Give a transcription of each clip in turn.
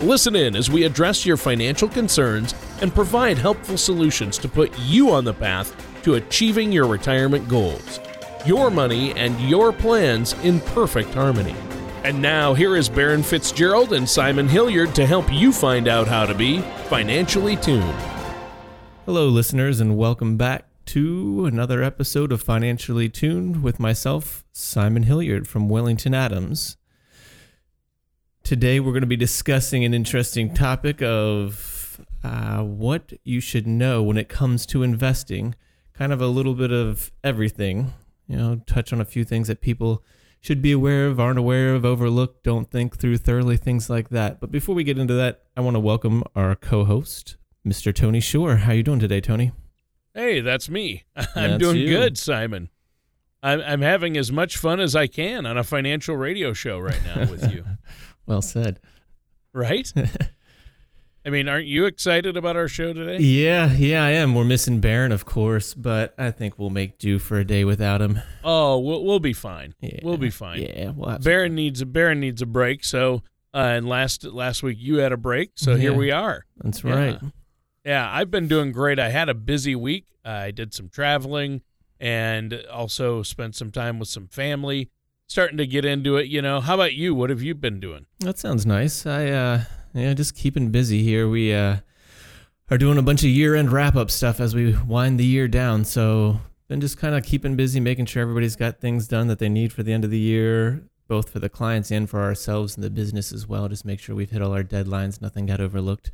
Listen in as we address your financial concerns and provide helpful solutions to put you on the path to achieving your retirement goals. Your money and your plans in perfect harmony. And now, here is Baron Fitzgerald and Simon Hilliard to help you find out how to be financially tuned. Hello, listeners, and welcome back to another episode of Financially Tuned with myself, Simon Hilliard from Wellington Adams. Today, we're going to be discussing an interesting topic of uh, what you should know when it comes to investing. Kind of a little bit of everything, you know, touch on a few things that people should be aware of, aren't aware of, overlook, don't think through thoroughly, things like that. But before we get into that, I want to welcome our co-host, Mr. Tony Shore. How you doing today, Tony? Hey, that's me. I'm That's doing you. good, Simon. I'm, I'm having as much fun as I can on a financial radio show right now with you. Well said. right? I mean, aren't you excited about our show today? Yeah, yeah, I am. We're missing Baron, of course, but I think we'll make do for a day without him. Oh, we'll, we'll be fine. Yeah, We'll be fine. Yeah, we'll Baron needs a Baron needs a break. So, uh, and last last week you had a break, so here we are. That's Yeah. right. Yeah, I've been doing great. I had a busy week. I did some traveling and also spent some time with some family. Starting to get into it, you know. How about you? What have you been doing? That sounds nice. I uh yeah, just keeping busy here. We uh are doing a bunch of year-end wrap-up stuff as we wind the year down. So, been just kind of keeping busy making sure everybody's got things done that they need for the end of the year, both for the clients and for ourselves and the business as well. Just make sure we've hit all our deadlines, nothing got overlooked.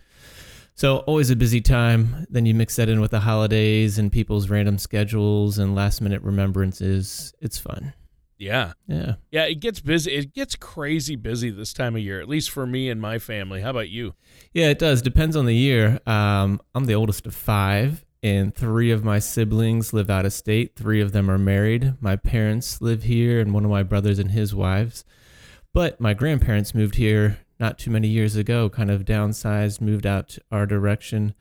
So, always a busy time. Then you mix that in with the holidays and people's random schedules and last-minute remembrances. It's fun. Yeah. Yeah. Yeah, it gets busy. It gets crazy busy this time of year, at least for me and my family. How about you? Yeah, it does. Depends on the year. Um, I'm the oldest of five, and three of my siblings live out of state. Three of them are married. My parents live here, and one of my brothers and his wives. But my grandparents moved here not too many years ago, kind of downsized, moved out our direction.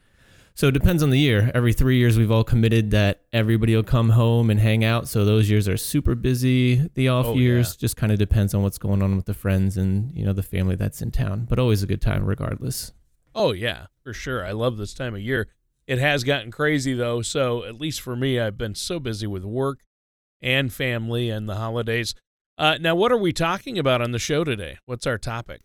So it depends on the year. Every three years, we've all committed that everybody will come home and hang out. So those years are super busy. The off Oh, years just kind of depends on what's going on with the friends and you know the family that's in town. But always a good time, regardless. Oh yeah, for sure. I love this time of year. It has gotten crazy though, so at least for me, I've been so busy with work and family and the holidays. Uh, now, what are we talking about on the show today? What's our topic?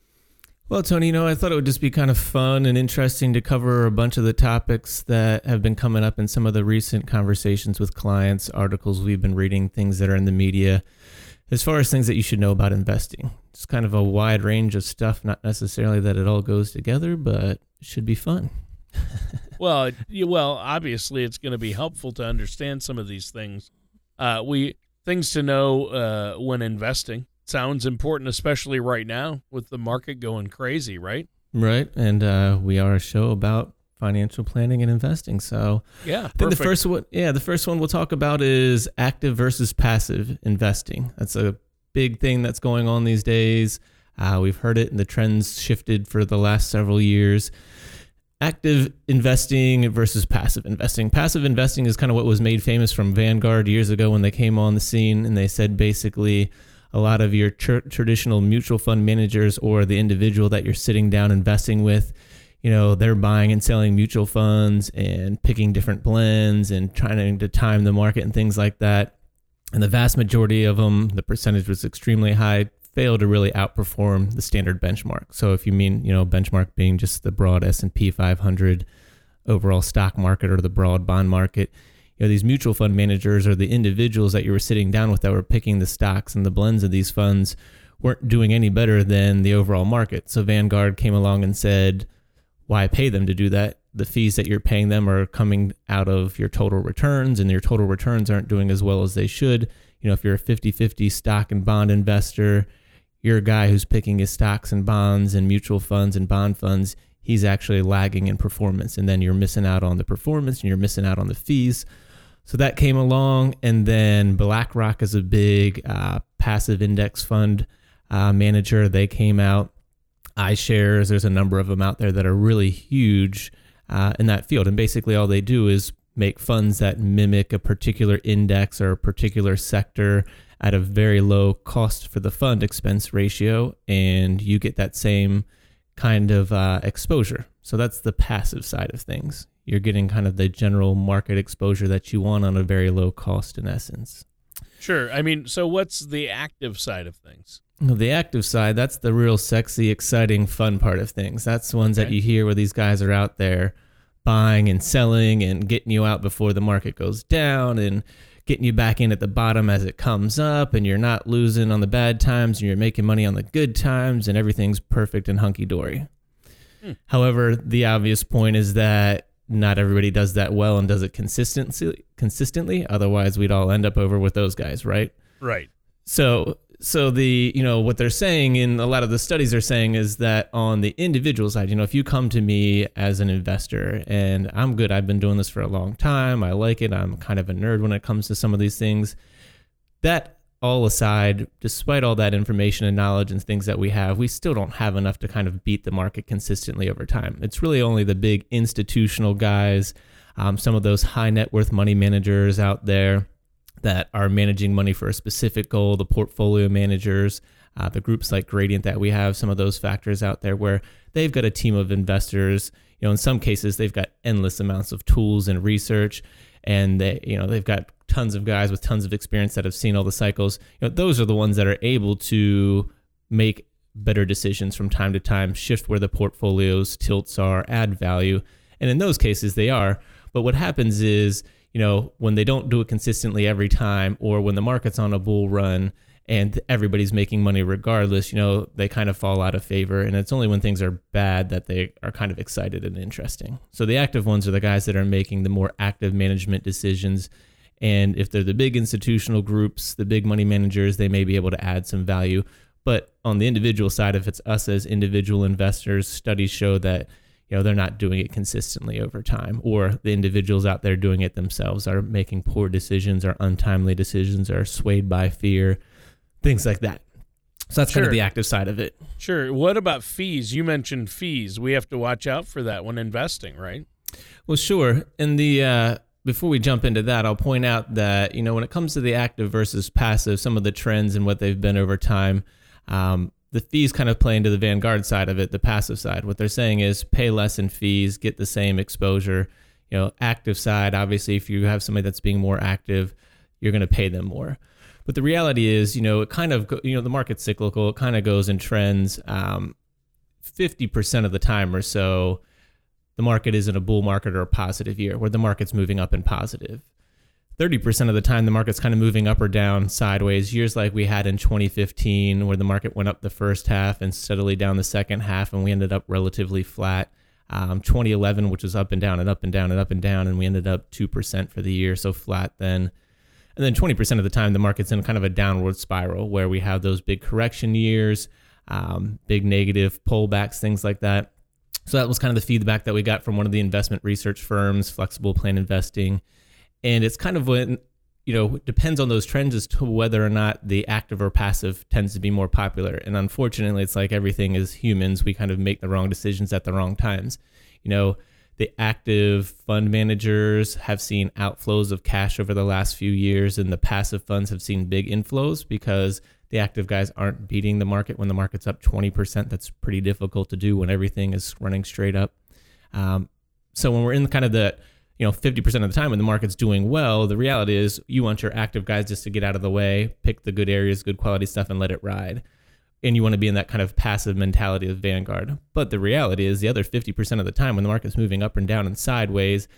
Well, Tony, you know, I thought it would just be kind of fun and interesting to cover a bunch of the topics that have been coming up in some of the recent conversations with clients, articles we've been reading, things that are in the media, as far as things that you should know about investing. It's kind of a wide range of stuff, not necessarily that it all goes together, but should be fun. Well, well, obviously, it's going to be helpful to understand some of these things. Uh, we things to know uh, when investing sounds important, especially right now with the market going crazy, right? Right. And uh, we are a show about financial planning and investing. So Yeah, I think the first one, yeah, the first one we'll talk about is active versus passive investing. That's a big thing that's going on these days. Uh, we've heard it, and the trends shifted for the last several years. Active investing versus passive investing. Passive investing is kind of what was made famous from Vanguard years ago when they came on the scene, and they said basically a lot of your tr- traditional mutual fund managers or the individual that you're sitting down investing with you know they're buying and selling mutual funds and picking different blends and trying to time the market and things like that. And the vast majority of them the percentage was extremely high fail to really outperform the standard benchmark. So if you mean you know benchmark being just the broad s&p 500 overall stock market or the broad bond market you know these mutual fund managers or the individuals that you were sitting down with that were picking the stocks and the blends of these funds weren't doing any better than the overall market so vanguard came along and said why pay them to do that? The fees that you're paying them are coming out of your total returns, and your total returns aren't doing as well as they should. You know, if you're a 50 50 stock and bond investor, you're a guy who's picking his stocks and bonds and mutual funds and bond funds. he's actually lagging in performance. And then you're missing out on the performance and you're missing out on the fees. So that came along. And then BlackRock is a big uh, passive index fund uh, manager. They came out. iShares, there's a number of them out there that are really huge uh, in that field. And basically, all they do is make funds that mimic a particular index or a particular sector at a very low cost for the fund expense ratio, and you get that same kind of uh, exposure. So that's the passive side of things. You're getting kind of the general market exposure that you want on a very low cost, in essence. Sure. I mean, so what's the active side of things? The active side, that's the real sexy, exciting, fun part of things. That's the ones okay. that you hear where these guys are out there buying and selling and getting you out before the market goes down and getting you back in at the bottom as it comes up and you're not losing on the bad times and you're making money on the good times and everything's perfect and hunky dory. Hmm. However, the obvious point is that not everybody does that well and does it consistently consistently otherwise we'd all end up over with those guys, right? Right. So so the you know what they're saying in a lot of the studies are saying is that on the individual side you know if you come to me as an investor and i'm good i've been doing this for a long time i like it i'm kind of a nerd when it comes to some of these things that all aside despite all that information and knowledge and things that we have we still don't have enough to kind of beat the market consistently over time it's really only the big institutional guys um, some of those high net worth money managers out there that are managing money for a specific goal, the portfolio managers, uh, the groups like Gradient that we have, some of those factors out there where they've got a team of investors. You know, in some cases, they've got endless amounts of tools and research, and they, you know, they've got tons of guys with tons of experience that have seen all the cycles. You know, those are the ones that are able to make better decisions from time to time, shift where the portfolio's tilts are, add value, and in those cases, they are. But what happens is you know, when they don't do it consistently every time, or when the market's on a bull run and everybody's making money regardless, you know, they kind of fall out of favor. And it's only when things are bad that they are kind of excited and interesting. So the active ones are the guys that are making the more active management decisions. And if they're the big institutional groups, the big money managers, they may be able to add some value. But on the individual side, if it's us as individual investors, studies show that you know they're not doing it consistently over time or the individuals out there doing it themselves are making poor decisions or untimely decisions or swayed by fear things like that so that's sure. kind of the active side of it sure what about fees you mentioned fees we have to watch out for that when investing right well sure and the uh, before we jump into that i'll point out that you know when it comes to the active versus passive some of the trends and what they've been over time um, the fees kind of play into the Vanguard side of it, the passive side. What they're saying is pay less in fees, get the same exposure. You know, active side, obviously, if you have somebody that's being more active, you're going to pay them more. But the reality is, you know, it kind of, you know, the market's cyclical. It kind of goes in trends. Um, 50% of the time or so, the market is in a bull market or a positive year where the market's moving up and positive. 30% of the time the market's kind of moving up or down sideways years like we had in 2015 where the market went up the first half and steadily down the second half and we ended up relatively flat um, 2011 which was up and down and up and down and up and down and we ended up 2% for the year so flat then and then 20% of the time the market's in kind of a downward spiral where we have those big correction years um, big negative pullbacks things like that. So that was kind of the feedback that we got from one of the investment research firms flexible plan investing. And it's kind of when you know depends on those trends as to whether or not the active or passive tends to be more popular. And unfortunately it's like everything is humans. We kind of make the wrong decisions at the wrong times. You know the active fund managers have seen outflows of cash over the last few years and the passive funds have seen big inflows because the active guys aren't beating the market. When the market's up 20% that's pretty difficult to do when everything is running straight up. Um, so when we're in kind of the you know 50% of the time when the market's doing well the reality is you want your active guys just to get out of the way pick the good areas good quality stuff and let it ride and you want to be in that kind of passive mentality of vanguard. But the reality is the other 50% of the time when the market's moving up and down and sideways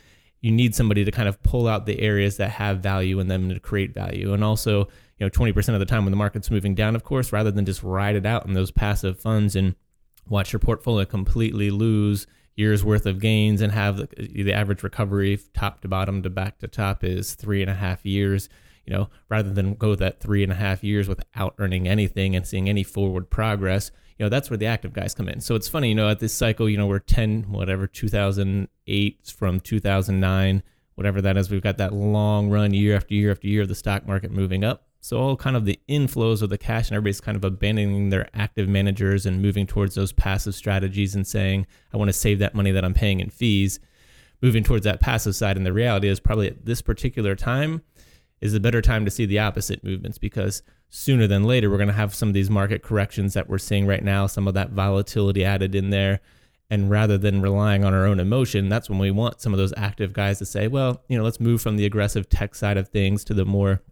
you need somebody to kind of pull out the areas that have value in them to create value. And also you know 20% of the time when the market's moving down of course rather than just ride it out in those passive funds and watch your portfolio completely lose years worth of gains and have the, the average recovery top to bottom to back to top is three and a half years you know, rather than go that three and a half years without earning anything and seeing any forward progress, you know, that's where the active guys come in. So it's funny, you know, at this cycle, you know, we're 10, whatever, 2008 from 2009, whatever that is. We've got that long run year after year after year of the stock market moving up. So all kind of the inflows of the cash and everybody's kind of abandoning their active managers and moving towards those passive strategies and saying, I want to save that money that I'm paying in fees, moving towards that passive side. And the reality is probably at this particular time is a better time to see the opposite movements because sooner than later we're going to have some of these market corrections that we're seeing right now, some of that volatility added in there. And rather than relying on our own emotion, that's when we want some of those active guys to say, well, you know, let's move from the aggressive tech side of things to the more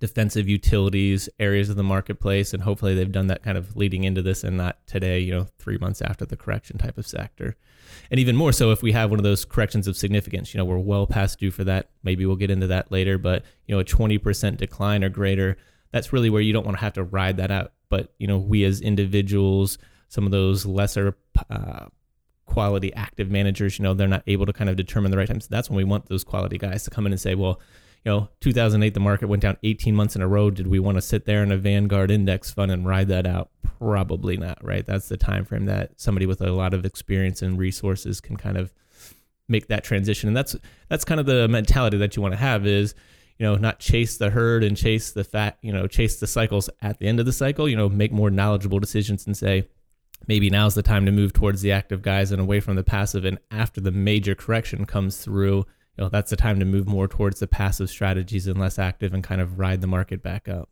defensive utilities areas of the marketplace and hopefully they've done that kind of leading into this and not today you know three months after the correction type of sector. And even more so if we have one of those corrections of significance you know we're well past due for that. Maybe we'll get into that later but you know a 20% decline or greater that's really where you don't want to have to ride that out. But you know we as individuals some of those lesser uh, quality active managers you know they're not able to kind of determine the right time so that's when we want those quality guys to come in and say well you know, 2008, the market went down 18 months in a row. Did we want to sit there in a Vanguard index fund and ride that out? Probably not, right? That's the time frame that somebody with a lot of experience and resources can kind of make that transition. And that's that's kind of the mentality that you want to have is, you know, not chase the herd and chase the fat, you know, chase the cycles at the end of the cycle, you know, make more knowledgeable decisions and say, maybe now's the time to move towards the active guys and away from the passive. And after the major correction comes through, you know, that's the time to move more towards the passive strategies and less active and kind of ride the market back up.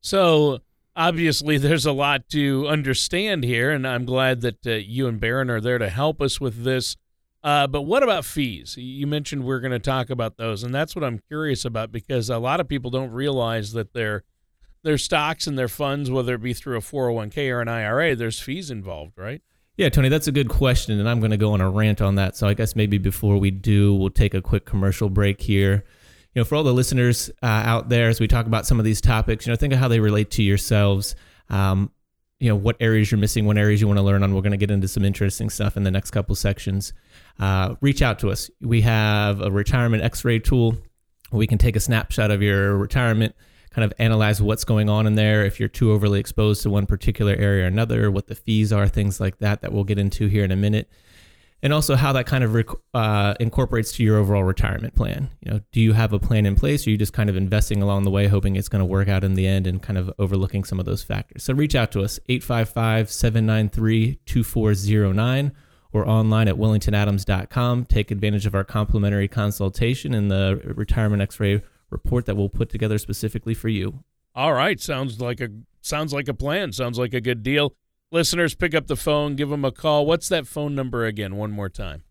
So obviously there's a lot to understand here, and I'm glad that uh, you and Baron are there to help us with this. Uh, but what about fees? You mentioned we're going to talk about those, and that's what I'm curious about because a lot of people don't realize that their their stocks and their funds, whether it be through a 401k or an IRA, there's fees involved, right? Yeah, Tony, that's a good question, and I'm going to go on a rant on that. So I guess maybe before we do, we'll take a quick commercial break here. You know, for all the listeners uh, out there, as we talk about some of these topics, you know, think of how they relate to yourselves. Um, you know, what areas you're missing, what areas you want to learn on. We're going to get into some interesting stuff in the next couple sections. Uh, reach out to us. We have a retirement X-ray tool. We can take a snapshot of your retirement kind of analyze what's going on in there, if you're too overly exposed to one particular area or another, what the fees are, things like that, that we'll get into here in a minute. And also how that kind of rec- uh, incorporates to your overall retirement plan. You know, do you have a plan in place, or are you just kind of investing along the way, hoping it's going to work out in the end, and kind of overlooking some of those factors? So reach out to us 855-793-2409 or online at wellingtonadams.com. Take advantage of our complimentary consultation and the Retirement X-ray report that we'll put together specifically for you. All right, sounds like a sounds like a plan. Sounds like a good deal. Listeners, pick up the phone, give them a call. What's that phone number again? One more time.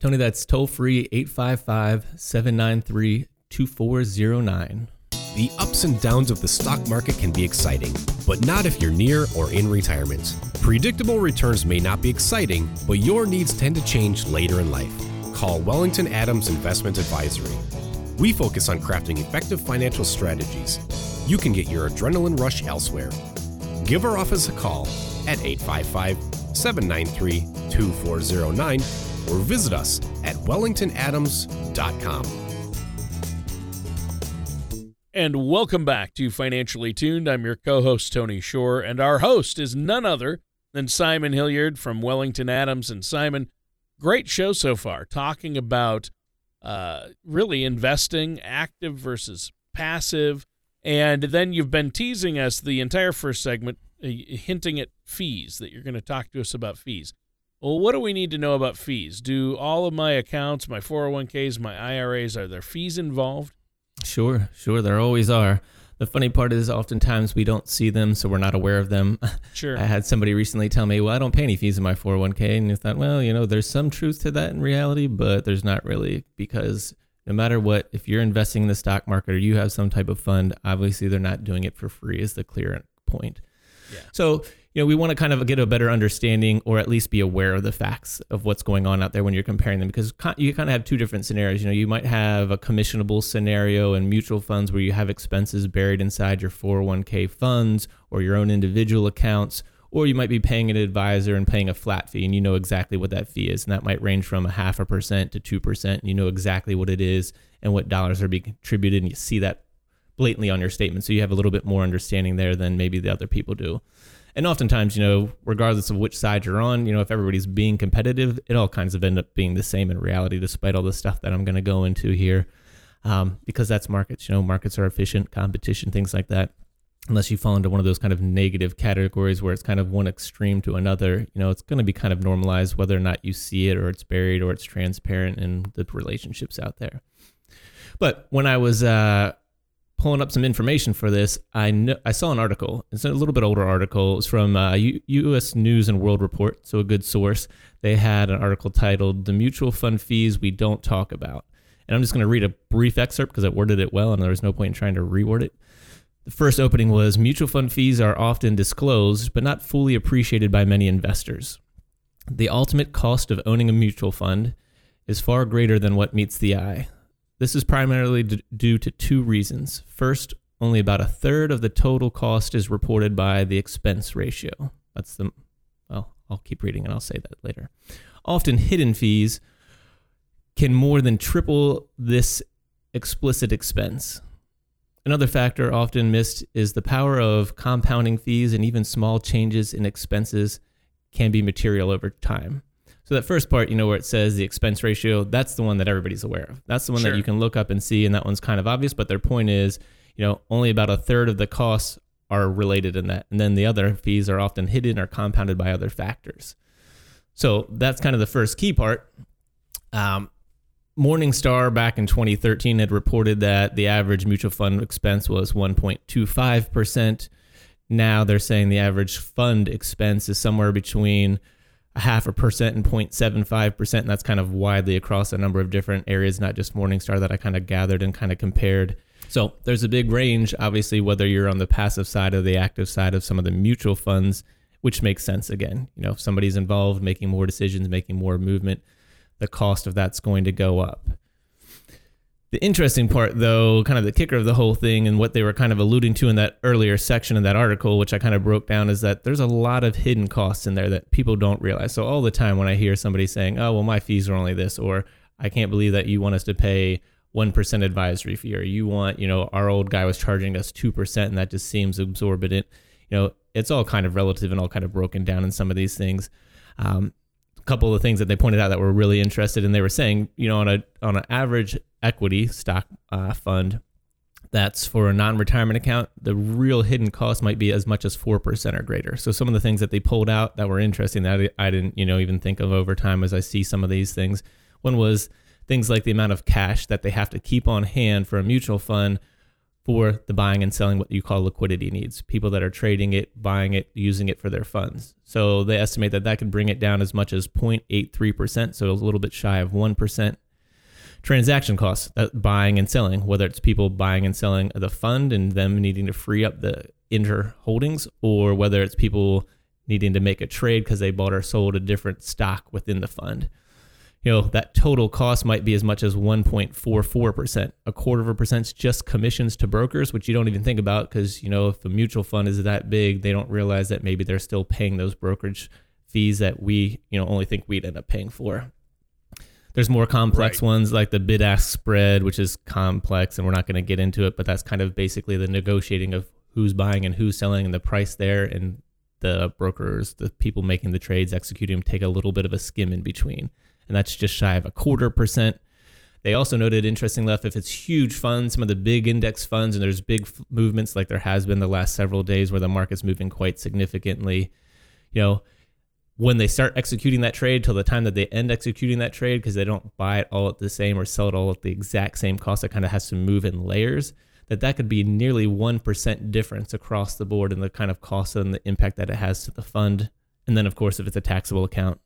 Tony, that's toll free 855 793 2409. The ups and downs of the stock market can be exciting, but not if you're near or in retirement. Predictable returns may not be exciting, but your needs tend to change later in life. Call Wellington Adams Investment Advisory we focus on crafting effective financial strategies. You can get your adrenaline rush elsewhere. Give our office a call at 855 793 2409 or visit us at wellingtonadams.com. And welcome back to Financially Tuned. I'm your co host, Tony Shore, and our host is none other than Simon Hilliard from Wellington Adams. And Simon, great show so far, talking about uh, really investing, active versus passive. And then you've been teasing us the entire first segment, uh, hinting at fees, that you're going to talk to us about fees. Well, what do we need to know about fees? Do all of my accounts, my 401ks, my IRAs, are there fees involved? Sure, sure, there always are the funny part is oftentimes we don't see them, so we're not aware of them. Sure. I had somebody recently tell me, well, I don't pay any fees in my 401k. And I thought, well, you know, there's some truth to that in reality, but there's not really because no matter what, if you're investing in the stock market or you have some type of fund, obviously they're not doing it for free, is the clear point. So, you know, we want to kind of get a better understanding or at least be aware of the facts of what's going on out there when you're comparing them because you kind of have two different scenarios. You know, you might have a commissionable scenario in mutual funds where you have expenses buried inside your 401k funds or your own individual accounts, or you might be paying an advisor and paying a flat fee and you know exactly what that fee is. And that might range from a half a percent to 2%. And you know exactly what it is and what dollars are being contributed and you see that blatantly on your statement. So you have a little bit more understanding there than maybe the other people do. And oftentimes, you know, regardless of which side you're on, you know, if everybody's being competitive, it all kinds of end up being the same in reality, despite all the stuff that I'm going to go into here, um, because that's markets. You know, markets are efficient, competition, things like that. Unless you fall into one of those kind of negative categories where it's kind of one extreme to another, you know, it's going to be kind of normalized whether or not you see it or it's buried or it's transparent in the relationships out there. But when I was uh, pulling up some information for this, I I saw an article. It's a little bit older article. It's from uh, U- U.S. News and World Report, so a good source. They had an article titled "The Mutual Fund Fees We Don't Talk About," and I'm just going to read a brief excerpt because I worded it well, and there was no point in trying to reword it. The first opening was mutual fund fees are often disclosed, but not fully appreciated by many investors. The ultimate cost of owning a mutual fund is far greater than what meets the eye. This is primarily d- due to two reasons. First, only about a third of the total cost is reported by the expense ratio. That's the, well, I'll keep reading and I'll say that later. Often hidden fees can more than triple this explicit expense. Another factor often missed is the power of compounding fees and even small changes in expenses can be material over time. So that first part, you know, where it says the expense ratio, that's the one that everybody's aware of. That's the one sure. that you can look up and see, and that one's kind of obvious. But their point is, you know, only about a third of the costs are related in that, and then the other fees are often hidden or compounded by other factors. So that's kind of the first key part. Um, Morningstar back in 2013 had reported that the average mutual fund expense was 1.25 percent. Now they're saying the average fund expense is somewhere between a half a percent and 0.75%. And that's kind of widely across a number of different areas, not just Morningstar that I kind of gathered and kind of compared. So there's a big range, obviously, whether you're on the passive side or the active side of some of the mutual funds, which makes sense again. You know, if somebody's involved, making more decisions, making more movement, the cost of that's going to go up. The interesting part, though, kind of the kicker of the whole thing, and what they were kind of alluding to in that earlier section of that article, which I kind of broke down, is that there's a lot of hidden costs in there that people don't realize. So, all the time when I hear somebody saying, oh, well, my fees are only this, or I can't believe that you want us to pay 1% advisory fee, or you want, you know, our old guy was charging us 2%, and that just seems exorbitant. You know, it's all kind of relative and all kind of broken down in some of these things. Um, a couple of things that they pointed out that were really interested in. They were saying, you know, on a on an average equity stock uh, fund, that's for a non-retirement account, the real hidden cost might be as much as four percent or greater. So some of the things that they pulled out that were interesting that I didn't, you know, even think of over time as I see some of these things. One was things like the amount of cash that they have to keep on hand for a mutual fund for the buying and selling what you call liquidity needs people that are trading it buying it using it for their funds so they estimate that that could bring it down as much as 0.83% so a little bit shy of 1% transaction costs that buying and selling whether it's people buying and selling the fund and them needing to free up the inter holdings or whether it's people needing to make a trade because they bought or sold a different stock within the fund you know, that total cost might be as much as 1.44%. A quarter of a percent is just commissions to brokers, which you don't even think about because, you know, if a mutual fund is that big, they don't realize that maybe they're still paying those brokerage fees that we, you know, only think we'd end up paying for. There's more complex right. ones like the bid ask spread, which is complex and we're not going to get into it, but that's kind of basically the negotiating of who's buying and who's selling and the price there and the brokers, the people making the trades, executing them, take a little bit of a skim in between and that's just shy of a quarter percent. They also noted, interesting enough, if it's huge funds, some of the big index funds, and there's big f- movements like there has been the last several days where the market's moving quite significantly, you know, when they start executing that trade till the time that they end executing that trade because they don't buy it all at the same or sell it all at the exact same cost it kind of has to move in layers that that could be nearly 1% difference across the board in the kind of cost and the impact that it has to the fund and then of course if it's a taxable account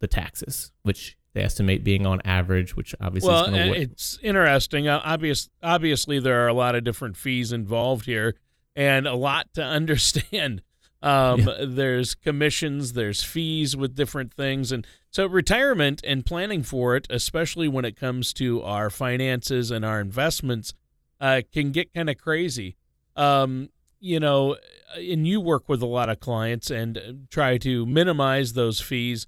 the taxes, which they estimate being on average, which obviously well, it's interesting. Uh, obvious, obviously, there are a lot of different fees involved here, and a lot to understand. Um, yeah. There's commissions, there's fees with different things, and so retirement and planning for it, especially when it comes to our finances and our investments, uh, can get kind of crazy. Um, you know, and you work with a lot of clients and try to minimize those fees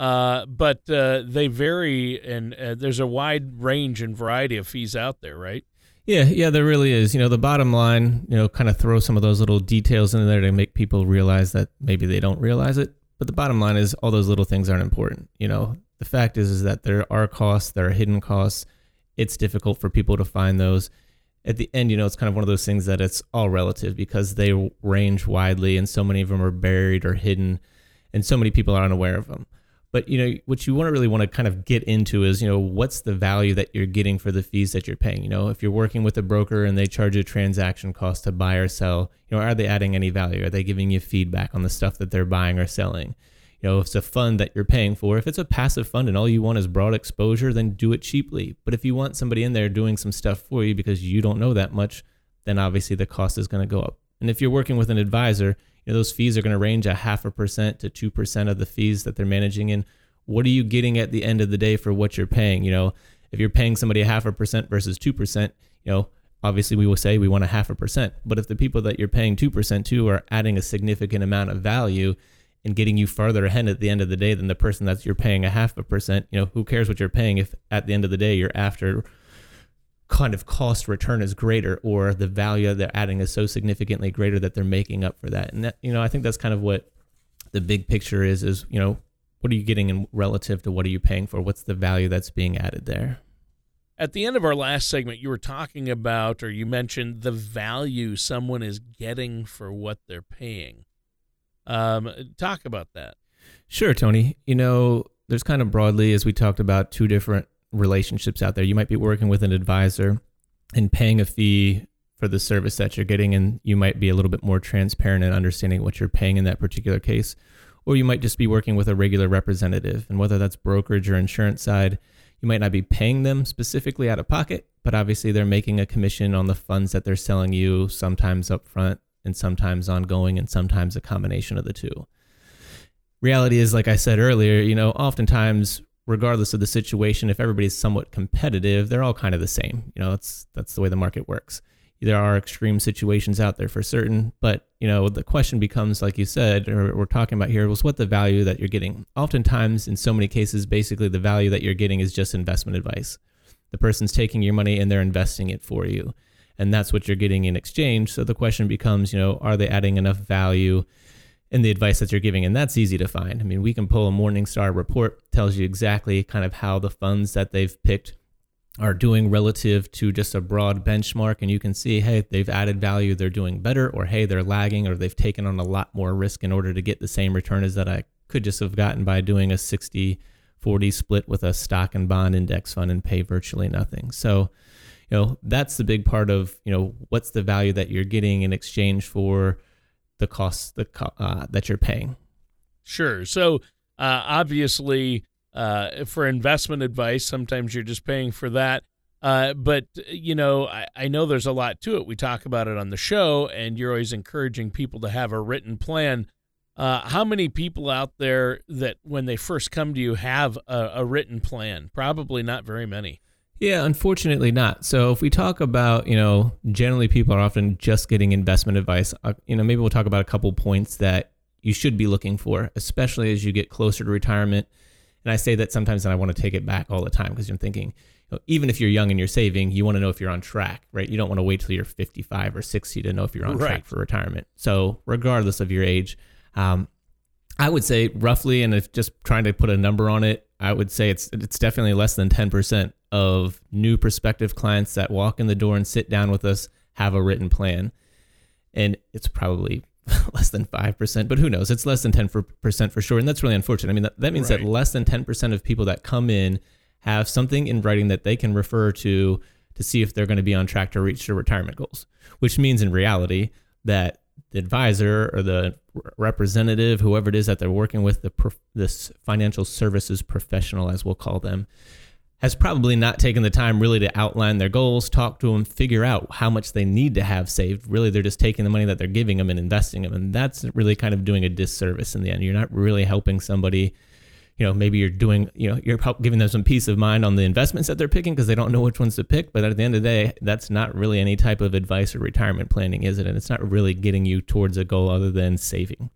uh, but uh, they vary, and uh, there's a wide range and variety of fees out there, right? Yeah, yeah, there really is. You know, the bottom line, you know, kind of throw some of those little details in there to make people realize that maybe they don't realize it. But the bottom line is all those little things aren't important. You know, the fact is is that there are costs, there are hidden costs. It's difficult for people to find those. At the end, you know, it's kind of one of those things that it's all relative because they range widely and so many of them are buried or hidden and so many people are unaware of them. But you know what you want to really want to kind of get into is you know what's the value that you're getting for the fees that you're paying. You know if you're working with a broker and they charge a transaction cost to buy or sell, you know are they adding any value? Are they giving you feedback on the stuff that they're buying or selling? You know if it's a fund that you're paying for, if it's a passive fund and all you want is broad exposure, then do it cheaply. But if you want somebody in there doing some stuff for you because you don't know that much, then obviously the cost is going to go up. And if you're working with an advisor, you know, those fees are going to range a half a percent to 2% of the fees that they're managing in. What are you getting at the end of the day for what you're paying? You know, if you're paying somebody a half a percent versus 2%, you know, obviously we will say we want a half a percent. But if the people that you're paying 2% to are adding a significant amount of value and getting you farther ahead at the end of the day than the person that you're paying a half a percent, you know, who cares what you're paying if at the end of the day you're after kind of cost return is greater or the value they're adding is so significantly greater that they're making up for that. And that, you know, I think that's kind of what the big picture is is, you know, what are you getting in relative to what are you paying for? What's the value that's being added there? At the end of our last segment, you were talking about, or you mentioned the value someone is getting for what they're paying. Um, talk about that. Sure, Tony. You know, there's kind of broadly, as we talked about, two different relationships out there. You might be working with an advisor and paying a fee for the service that you're getting, and you might be a little bit more transparent in understanding what you're paying in that particular case. Or you might just be working with a regular representative, and whether that's brokerage or insurance side, you might not be paying them specifically out of pocket, but obviously they're making a commission on the funds that they're selling you, sometimes upfront and sometimes ongoing, and sometimes a combination of the two. Reality is, like I said earlier, you know, oftentimes regardless of the situation, if everybody's somewhat competitive, they're all kind of the same. You know, that's that's the way the market works. There are extreme situations out there for certain, but you know, the question becomes, like you said, or we're talking about here, was what the value that you're getting. Oftentimes, in so many cases, basically the value that you're getting is just investment advice. The person's taking your money and they're investing it for you, and that's what you're getting in exchange. So the question becomes, you know, are they adding enough value? In the advice that you're giving and that's easy to find. I mean we can pull a morningstar report tells you exactly kind of how the funds that they've picked are doing relative to just a broad benchmark and you can see hey they've added value they're doing better or hey they're lagging or they've taken on a lot more risk in order to get the same return as that i could just have gotten by doing a 60 40 split with a stock and bond index fund and pay virtually nothing. So you know that's the big part of you know what's the value that you're getting in exchange for the costs the uh, that you're paying. Sure. So uh, obviously, uh, for investment advice, sometimes you're just paying for that. Uh, but you know, I, I, know there's a lot to it. We talk about it on the show, and you're always encouraging people to have a written plan. Uh, how many people out there that, when they first come to you, have a, a written plan? Probably not very many. Yeah, unfortunately not. So if we talk about, you know, generally people are often just getting investment advice. Uh, you know, maybe we'll talk about a couple points that you should be looking for, especially as you get closer to retirement. And I say that sometimes and I want to take it back all the time because you're thinking, you know, even if you're young and you're saving, you want to know if you're on track, right? You don't want to wait till you're 55 or 60 to know if you're on right. track for retirement. So regardless of your age, um, I would say roughly, and if just trying to put a number on it, I would say it's it's definitely less than 10% of new prospective clients that walk in the door and sit down with us have a written plan. And it's probably less than 5%, but who knows? It's less than 10% for sure. And that's really unfortunate. I mean, that, that means right. that less than 10% of people that come in have something in writing that they can refer to to see if they're going to be on track to reach their retirement goals, which means in reality that the advisor or the representative, whoever it is that they're working with, the this financial services professional, as we'll call them, has probably not taken the time really to outline their goals, talk to them, figure out how much they need to have saved. Really, they're just taking the money that they're giving them and investing them. And that's really kind of doing a disservice in the end. You're not really helping somebody. You know, maybe you're doing, you know, you're giving them some peace of mind on the investments that they're picking because they don't know which ones to pick. But at the end of the day, that's not really any type of advice or retirement planning, is it? And it's not really getting you towards a goal other than saving.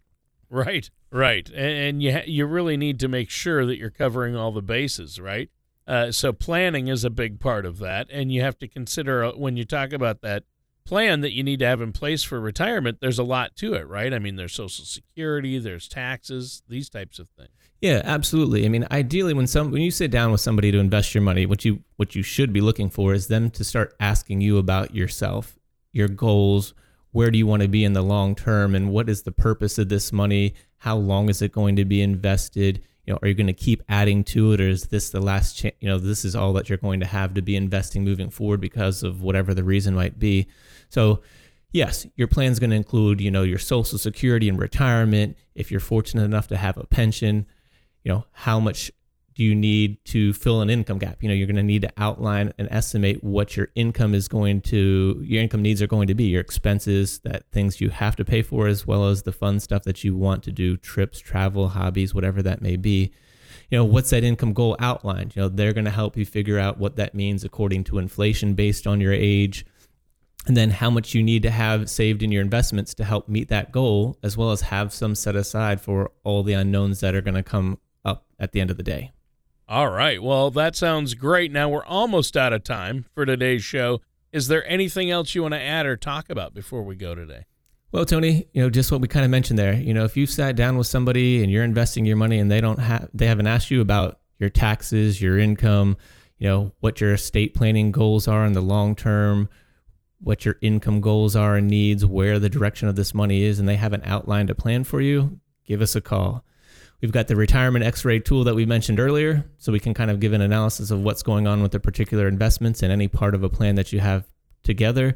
Right, right. And, you, you really need to make sure that you're covering all the bases, right? Uh, so planning is a big part of that, and you have to consider uh, when you talk about that plan that you need to have in place for retirement. There's a lot to it, right? I mean, there's Social Security, there's taxes, these types of things. Yeah, absolutely. I mean, ideally, when some when you sit down with somebody to invest your money, what you what you should be looking for is them to start asking you about yourself, your goals, where do you want to be in the long term, and what is the purpose of this money? How long is it going to be invested? You know, are you going to keep adding to it, or is this the last chance? You know, this is all that you're going to have to be investing moving forward because of whatever the reason might be. So yes, your plan is going to include, you know, your social security and retirement. If you're fortunate enough to have a pension, you know, how much do you need to fill an income gap? You know, you're going to need to outline and estimate what your income is going to, your income needs are going to be, your expenses, that things you have to pay for, as well as the fun stuff that you want to do, trips, travel, hobbies, whatever that may be. You know, what's that income goal outlined? You know, they're going to help you figure out what that means according to inflation based on your age, and then how much you need to have saved in your investments to help meet that goal, as well as have some set aside for all the unknowns that are going to come up at the end of the day. All right. Well, that sounds great. Now we're almost out of time for today's show. Is there anything else you want to add or talk about before we go today? Well, Tony, you know, just what we kind of mentioned there. You know, if you've sat down with somebody and you're investing your money and they don't have they haven't asked you about your taxes, your income, you know, what your estate planning goals are in the long term, what your income goals are and needs, where the direction of this money is, and they haven't outlined a plan for you, give us a call. We've got the retirement x ray tool that we mentioned earlier, so we can kind of give an analysis of what's going on with the particular investments and any part of a plan that you have together.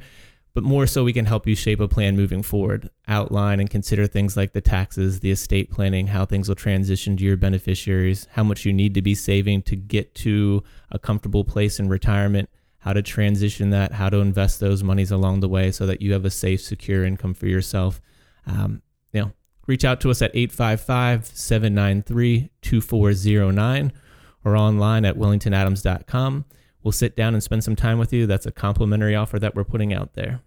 But more so, we can help you shape a plan moving forward, outline and consider things like the taxes, the estate planning, how things will transition to your beneficiaries, how much you need to be saving to get to a comfortable place in retirement, how to transition that, how to invest those monies along the way so that you have a safe, secure income for yourself. Um, reach out to us at 855 793 2409 or online at wellingtonadams.com. We'll sit down and spend some time with you. That's a complimentary offer that we're putting out there.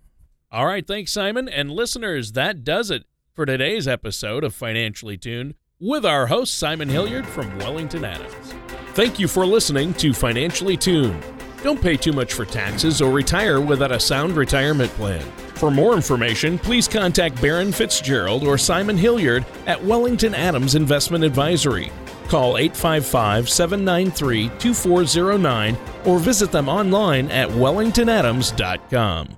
All right. Thanks, Simon. And listeners, that does it for today's episode of Financially Tuned with our host, Simon Hilliard from Wellington Adams. Thank you for listening to Financially Tuned. Don't pay too much for taxes or retire without a sound retirement plan. For more information, please contact Baron Fitzgerald or Simon Hilliard at Wellington Adams Investment Advisory. Call 855 793 2409 or visit them online at wellingtonadams.com.